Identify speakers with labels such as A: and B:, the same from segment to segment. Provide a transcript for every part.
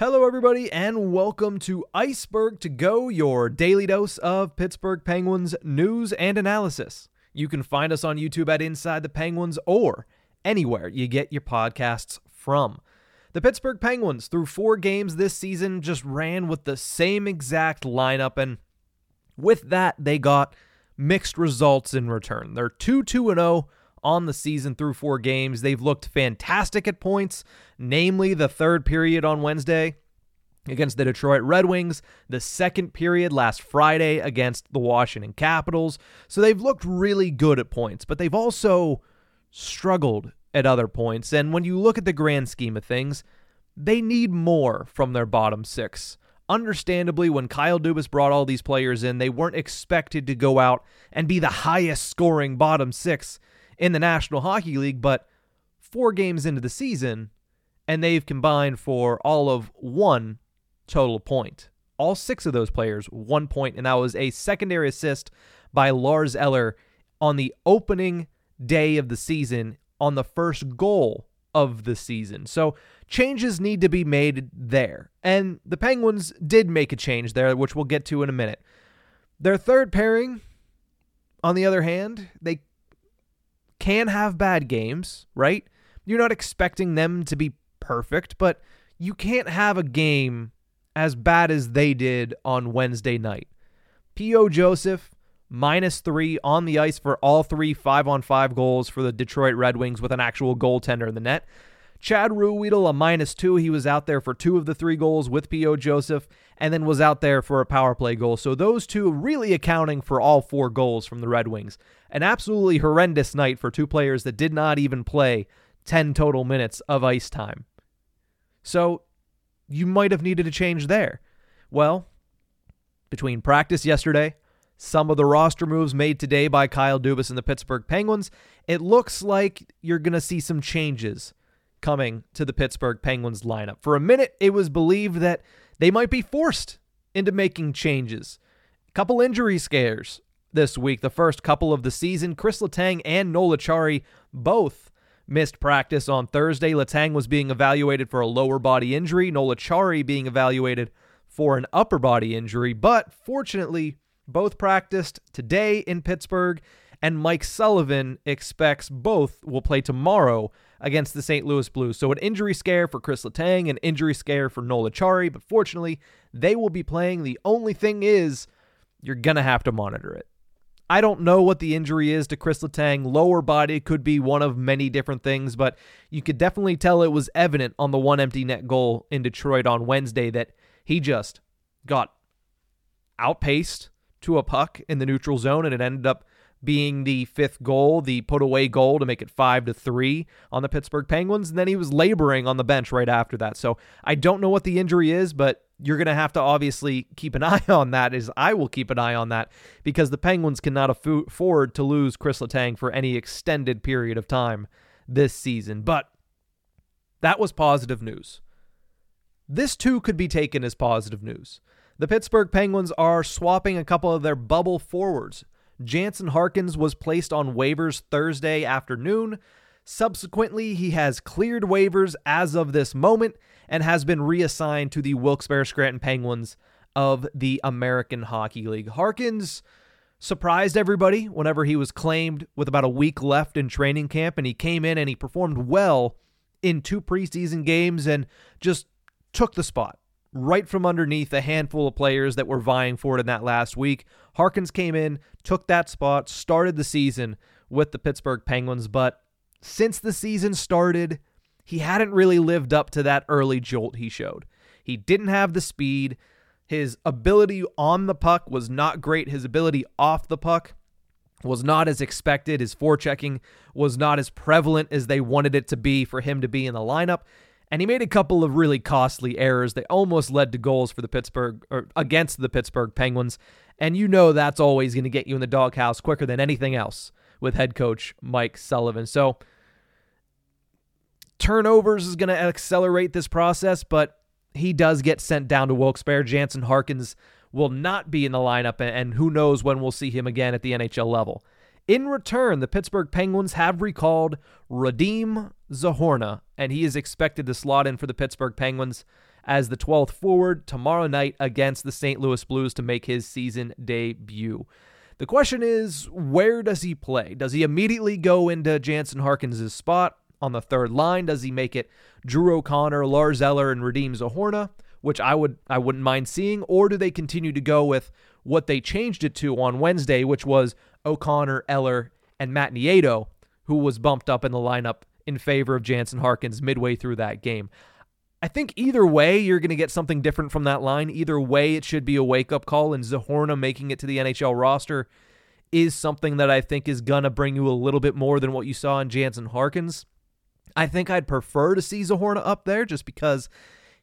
A: Hello, everybody, and welcome to Ice-Burgh to Go, your daily dose of Pittsburgh Penguins news and analysis. You can find us on YouTube at Inside the Penguins or anywhere you get your podcasts from. The Pittsburgh Penguins, through four games this season, just ran with the same exact lineup, and with that, they got mixed results in return. They're 2 2 0 on the season through four games. They've looked fantastic at points, namely the third period on Wednesday against the Detroit Red Wings, the second period last Friday against the Washington Capitals. So they've looked really good at points, but they've also struggled at other points. And when you look at the grand scheme of things, they need more from their bottom six. Understandably, when Kyle Dubas brought all these players in, they weren't expected to go out and be the highest scoring bottom six in the National Hockey League, but four games into the season, and they've combined for all of one total point. All six of those players, one point, and that was a secondary assist by Lars Eller on the opening day of the season on the first goal of the season. So changes need to be made there. And the Penguins did make a change there, which we'll get to in a minute. Their third pairing, on the other hand, they can have bad games, right? You're not expecting them to be perfect, but you can't have a game as bad as they did on Wednesday night. P.O. Joseph, minus three on the ice for all three five on five goals for the Detroit Red Wings with an actual goaltender in the net. Chad Ruhwedel, a minus two. He was out there for two of the three goals with P.O. Joseph and then was out there for a power play goal. So those two really accounting for all four goals from the Red Wings. An absolutely horrendous night for two players that did not even play 10 total minutes of ice time. So you might have needed a change there. Well, between practice yesterday, some of the roster moves made today by Kyle Dubas and the Pittsburgh Penguins, it looks like you're going to see some changes coming to the Pittsburgh Penguins lineup. For a minute, it was believed that they might be forced into making changes. A couple injury scares this week, the first couple of the season. Chris Letang and Noel Acciari both missed practice on Thursday. Letang was being evaluated for a lower body injury, Noel Acciari being evaluated for an upper body injury, but fortunately, both practiced today in Pittsburgh, and Mike Sullivan expects both will play tomorrow against the St. Louis Blues. So, an injury scare for Chris Letang, an injury scare for Noel Acciari, but fortunately, they will be playing. The only thing is, you're going to have to monitor it. I don't know what the injury is to Chris Letang. Lower body could be one of many different things, but you could definitely tell it was evident on the one empty net goal in Detroit on Wednesday that he just got outpaced to a puck in the neutral zone, and it ended up being the fifth goal, the put away goal to make it five to three on the Pittsburgh Penguins. And then he was laboring on the bench right after that. So I don't know what the injury is, but you're going to have to obviously keep an eye on that is I will keep an eye on that because the Penguins cannot afford to lose Chris Letang for any extended period of time this season. But that was positive news. This too could be taken as positive news. The Pittsburgh Penguins are swapping a couple of their bubble forwards. Jansen Harkins was placed on waivers Thursday afternoon. Subsequently, he has cleared waivers as of this moment and has been reassigned to the Wilkes-Barre Scranton Penguins of the American Hockey League. Harkins surprised everybody whenever he was claimed with about a week left in training camp, and he came in and he performed well in two preseason games and just took the spot right from underneath a handful of players that were vying for it in that last week. Harkins came in, took that spot, started the season with the Pittsburgh Penguins, but since the season started, he hadn't really lived up to that early jolt he showed. He didn't have the speed. His ability on the puck was not great. His ability off the puck was not as expected. His forechecking was not as prevalent as they wanted it to be for him to be in the lineup. And he made a couple of really costly errors that almost led to goals for the Pittsburgh or against the Pittsburgh Penguins. And you know that's always going to get you in the doghouse quicker than anything else with head coach Mike Sullivan. So turnovers is going to accelerate this process, but he does get sent down to Wilkes-Barre. Jansen Harkins will not be in the lineup, and who knows when we'll see him again at the NHL level. In return, the Pittsburgh Penguins have recalled Radim Zohorna, and he is expected to slot in for the Pittsburgh Penguins as the 12th forward tomorrow night against the St. Louis Blues to make his season debut. The question is, where does he play? Does he immediately go into Jansen Harkins' spot on the third line? Does he make it Drew O'Connor, Lars Eller, and Radim Zohorna, which I would I wouldn't mind seeing, or do they continue to go with what they changed it to on Wednesday, which was O'Connor, Eller, and Matt Nieto, who was bumped up in the lineup in favor of Jansen Harkins midway through that game. I think either way, you're going to get something different from that line. Either way, it should be a wake up call, and Zohorna making it to the NHL roster is something that I think is going to bring you a little bit more than what you saw in Jansen Harkins. I think I'd prefer to see Zohorna up there just because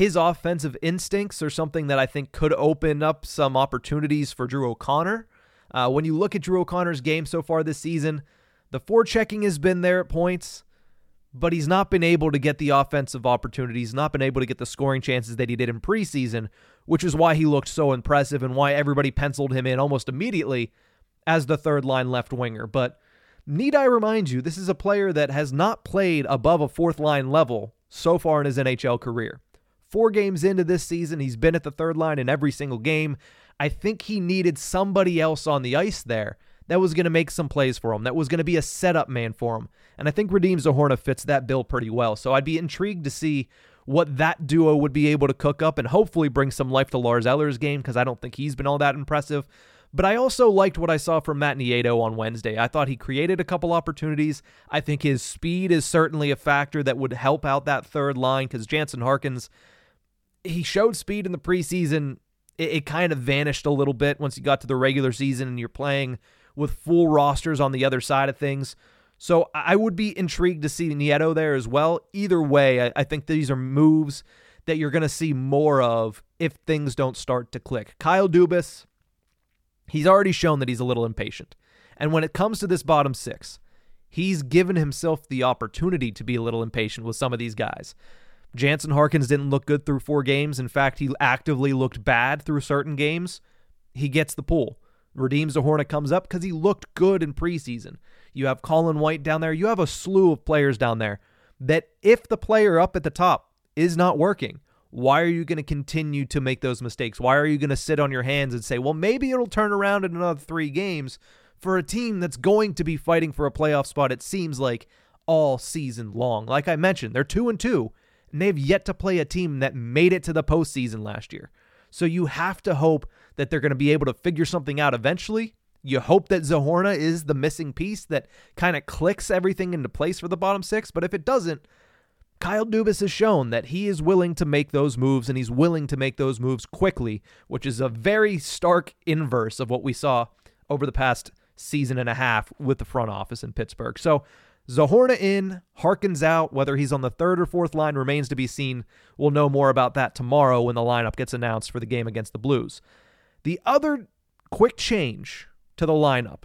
A: his offensive instincts are something that I think could open up some opportunities for Drew O'Connor. Uh, when you look at Drew O'Connor's game so far this season, the forechecking has been there at points but he's not been able to get the offensive opportunities, not been able to get the scoring chances that he did in preseason, which is why he looked so impressive and why everybody penciled him in almost immediately as the third line left winger. But need I remind you, this is a player that has not played above a fourth line level so far in his NHL career. Four games into this season, he's been at the third line in every single game. I think he needed somebody else on the ice there that was going to make some plays for him, that was going to be a setup man for him. And I think Radim Zohorna fits that bill pretty well. So I'd be intrigued to see what that duo would be able to cook up and hopefully bring some life to Lars Eller's game because I don't think he's been all that impressive. But I also liked what I saw from Matt Nieto on Wednesday. I thought he created a couple opportunities. I think his speed is certainly a factor that would help out that third line because Jansen Harkins, he showed speed in the preseason. It, it kind of vanished a little bit once you got to the regular season and you're playing with full rosters on the other side of things. So I would be intrigued to see Nieto there as well. Either way, I, I think these are moves that you're going to see more of if things don't start to click. Kyle Dubas, he's already shown that he's a little impatient. And when it comes to this bottom six, he's given himself the opportunity to be a little impatient with some of these guys. Jansen Harkins didn't look good through four games. In fact, he actively looked bad through certain games. He gets the pull. Radim Hornet comes up because he looked good in preseason. You have Colin White down there. You have a slew of players down there that if the player up at the top is not working, why are you going to continue to make those mistakes? Why are you going to sit on your hands and say, well, maybe it'll turn around in another three games for a team that's going to be fighting for a playoff spot, it seems like all season long. Like I mentioned, they're two and two, and they've yet to play a team that made it to the postseason last year. So you have to hope that they're going to be able to figure something out eventually. You hope that Zohorna is the missing piece that kind of clicks everything into place for the bottom six. But if it doesn't, Kyle Dubas has shown that he is willing to make those moves and he's willing to make those moves quickly, which is a very stark inverse of what we saw over the past season and a half with the front office in Pittsburgh. So Zohorna in, Harkins out. Whether he's on the third or fourth line remains to be seen. We'll know more about that tomorrow when the lineup gets announced for the game against the Blues. The other quick change to the lineup.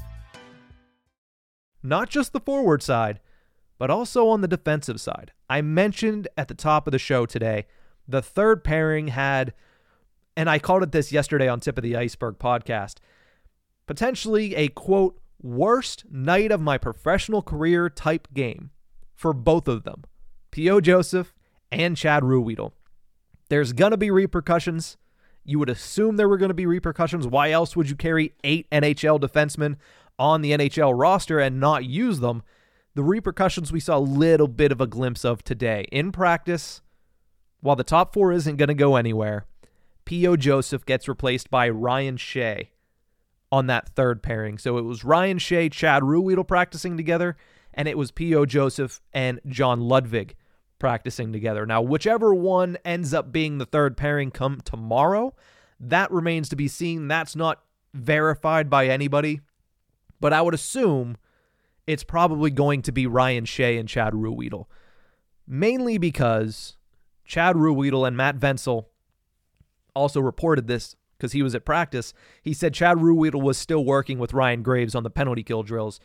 A: Not just the forward side, but also on the defensive side. I mentioned at the top of the show today, the third pairing had, and I called it this yesterday on Tip of the Ice-Burgh podcast, potentially a quote, worst night of my professional career type game for both of them, P.O. Joseph and Chad Ruhwedel. There's going to be repercussions. You would assume there were going to be repercussions. Why else would you carry eight NHL defensemen on the NHL roster and not use them? The repercussions we saw a little bit of a glimpse of today. In practice, while the top four isn't going to go anywhere, P.O. Joseph gets replaced by Ryan Shea on that third pairing. So it was Ryan Shea, Chad Ruhwedel practicing together, and it was P.O. Joseph and John Ludwig practicing together. Now, whichever one ends up being the third pairing come tomorrow, that remains to be seen. That's not verified by anybody, but I would assume it's probably going to be Ryan Shea and Chad Ruhwedel. Mainly because Chad Ruhwedel and Matt Vensel also reported this because he was at practice. He said Chad Ruhwedel was still working with Ryan Graves on the penalty kill drills.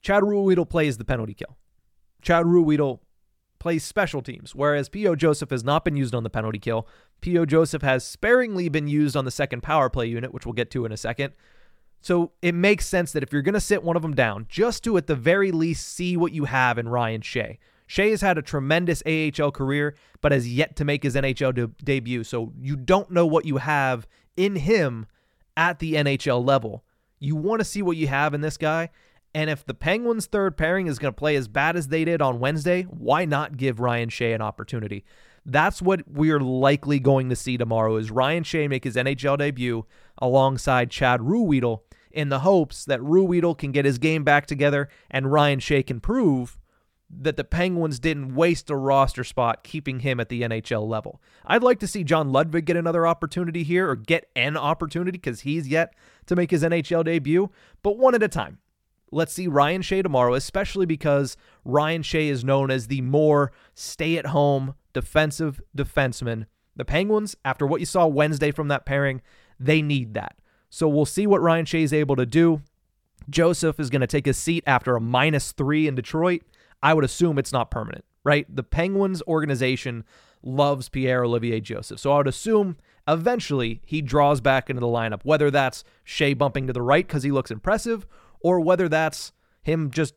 A: Chad Ruhwedel plays the penalty kill. Chad Ruhwedel plays special teams, whereas P.O. Joseph has not been used on the penalty kill. P.O. Joseph has sparingly been used on the second power play unit, which we'll get to in a second. So it makes sense that if you're going to sit one of them down, just to at the very least see what you have in Ryan Shea. Shea has had a tremendous AHL career, but has yet to make his NHL de- debut. So you don't know what you have in him at the NHL level. You want to see what you have in this guy. And if the Penguins' third pairing is going to play as bad as they did on Wednesday, why not give Ryan Shea an opportunity? That's what we're likely going to see tomorrow is Ryan Shea make his NHL debut alongside Chad Ruhwedel in the hopes that Ruhwedel can get his game back together and Ryan Shea can prove that the Penguins didn't waste a roster spot keeping him at the NHL level. I'd like to see John Ludwig get another opportunity here or get an opportunity because he's yet to make his NHL debut, but one at a time. Let's see Ryan Shea tomorrow, especially because Ryan Shea is known as the more stay at home defensive defenseman. The Penguins, after what you saw Wednesday from that pairing, they need that. So we'll see what Ryan Shea is able to do. Joseph is going to take his seat after a minus three in Detroit. I would assume it's not permanent, right? The Penguins organization loves Pierre Olivier Joseph. So I would assume eventually he draws back into the lineup, whether that's Shea bumping to the right because he looks impressive, or whether that's him just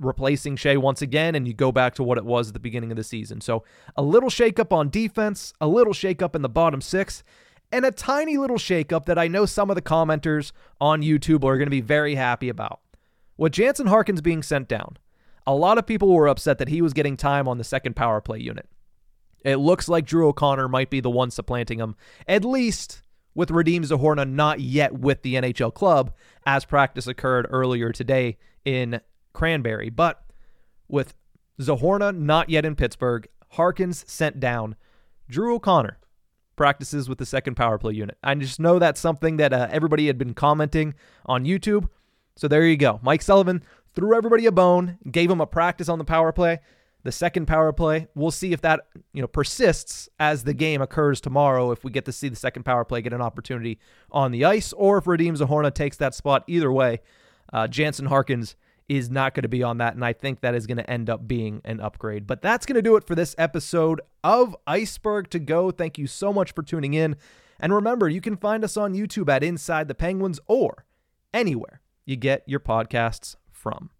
A: replacing Shea once again and you go back to what it was at the beginning of the season. So a little shakeup on defense, a little shakeup in the bottom six, and a tiny little shakeup that I know some of the commenters on YouTube are going to be very happy about. With Jansen Harkins being sent down, a lot of people were upset that he was getting time on the second power play unit. It looks like Drew O'Connor might be the one supplanting him, at least with Radim Zohorna not yet with the NHL club, as practice occurred earlier today in Cranberry. But with Zohorna not yet in Pittsburgh, Harkins sent down, Drew O'Connor practices with the second power play unit. I just know that's something that uh, everybody had been commenting on YouTube. So there you go. Mike Sullivan threw everybody a bone, gave them a practice on the power play. The second power play, we'll see if that you know persists as the game occurs tomorrow. If we get to see the second power play get an opportunity on the ice, or if Radim Zohorna takes that spot. Either way, uh, Jansen Harkins is not going to be on that, and I think that is going to end up being an upgrade. But that's going to do it for this episode of Ice-Burgh to Go. Thank you so much for tuning in, and remember, you can find us on YouTube at Inside the Penguins or anywhere you get your podcasts from.